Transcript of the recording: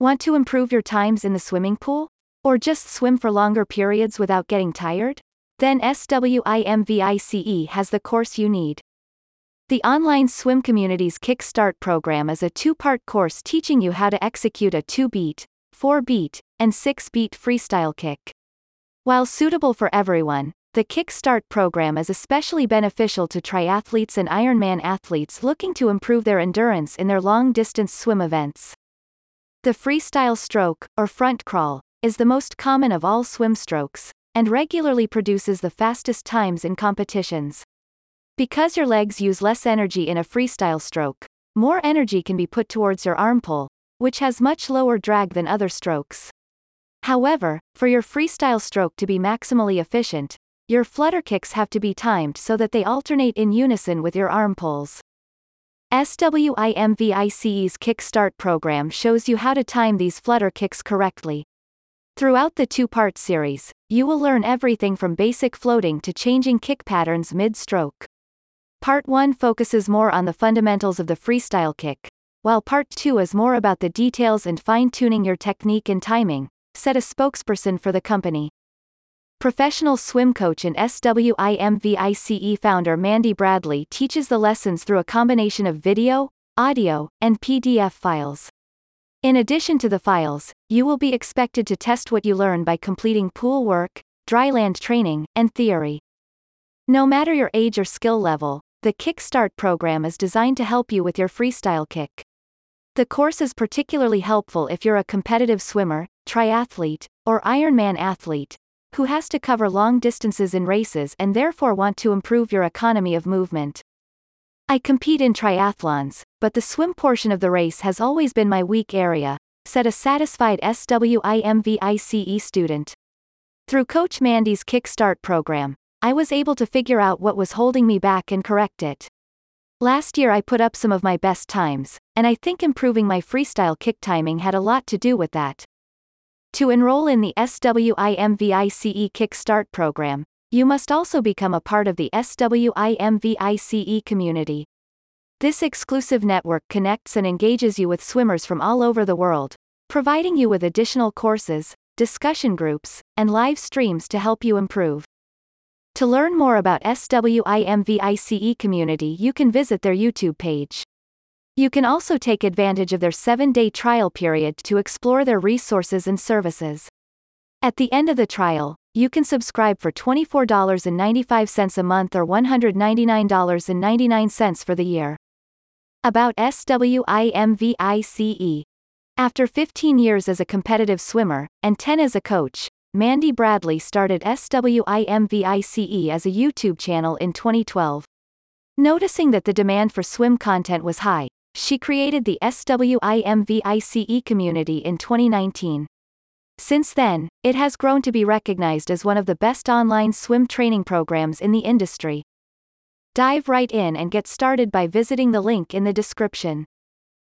Want to improve your times in the swimming pool? Or just swim for longer periods without getting tired? Then SWIMVICE has the course you need. The online swim community's Kickstart program is a two part course teaching you how to execute a 2 beat, 4 beat, and 6 beat freestyle kick. While suitable for everyone, the Kickstart program is especially beneficial to triathletes and Ironman athletes looking to improve their endurance in their long distance swim events. The freestyle stroke, or front crawl, is the most common of all swim strokes, and regularly produces the fastest times in competitions. Because your legs use less energy in a freestyle stroke, more energy can be put towards your arm pull, which has much lower drag than other strokes. However, for your freestyle stroke to be maximally efficient, your flutter kicks have to be timed so that they alternate in unison with your arm pulls. SWIMVICE's Kickstart program shows you how to time these flutter kicks correctly. Throughout the two-part series, you will learn everything from basic floating to changing kick patterns mid-stroke. Part 1 focuses more on the fundamentals of the freestyle kick, while Part 2 is more about the details and fine-tuning your technique and timing, said a spokesperson for the company. Professional swim coach and SWIMVICE founder Mandy Bradley teaches the lessons through a combination of video, audio, and PDF files. In addition to the files, you will be expected to test what you learn by completing pool work, dryland training, and theory. No matter your age or skill level, the Kickstart program is designed to help you with your freestyle kick. The course is particularly helpful if you're a competitive swimmer, triathlete, or Ironman athlete, who has to cover long distances in races and therefore want to improve your economy of movement. I compete in triathlons, but the swim portion of the race has always been my weak area, said a satisfied SWIMVICE student. Through Coach Mandy's Kickstart program, I was able to figure out what was holding me back and correct it. Last year I put up some of my best times, and I think improving my freestyle kick timing had a lot to do with that. To enroll in the SWIMVICE Kickstart program, you must also become a part of the SWIMVICE community. This exclusive network connects and engages you with swimmers from all over the world, providing you with additional courses, discussion groups, and live streams to help you improve. To learn more about SWIMVICE community you can visit their YouTube page. You can also take advantage of their 7-day trial period to explore their resources and services. At the end of the trial, you can subscribe for $24.95 a month or $199.99 for the year. About SWIMVICE. After 15 years as a competitive swimmer, and 10 as a coach, Mandy Bradley started SWIMVICE as a YouTube channel in 2012. Noticing that the demand for swim content was high, she created the SWIMVICE community in 2019. Since then, it has grown to be recognized as one of the best online swim training programs in the industry. Dive right in and get started by visiting the link in the description.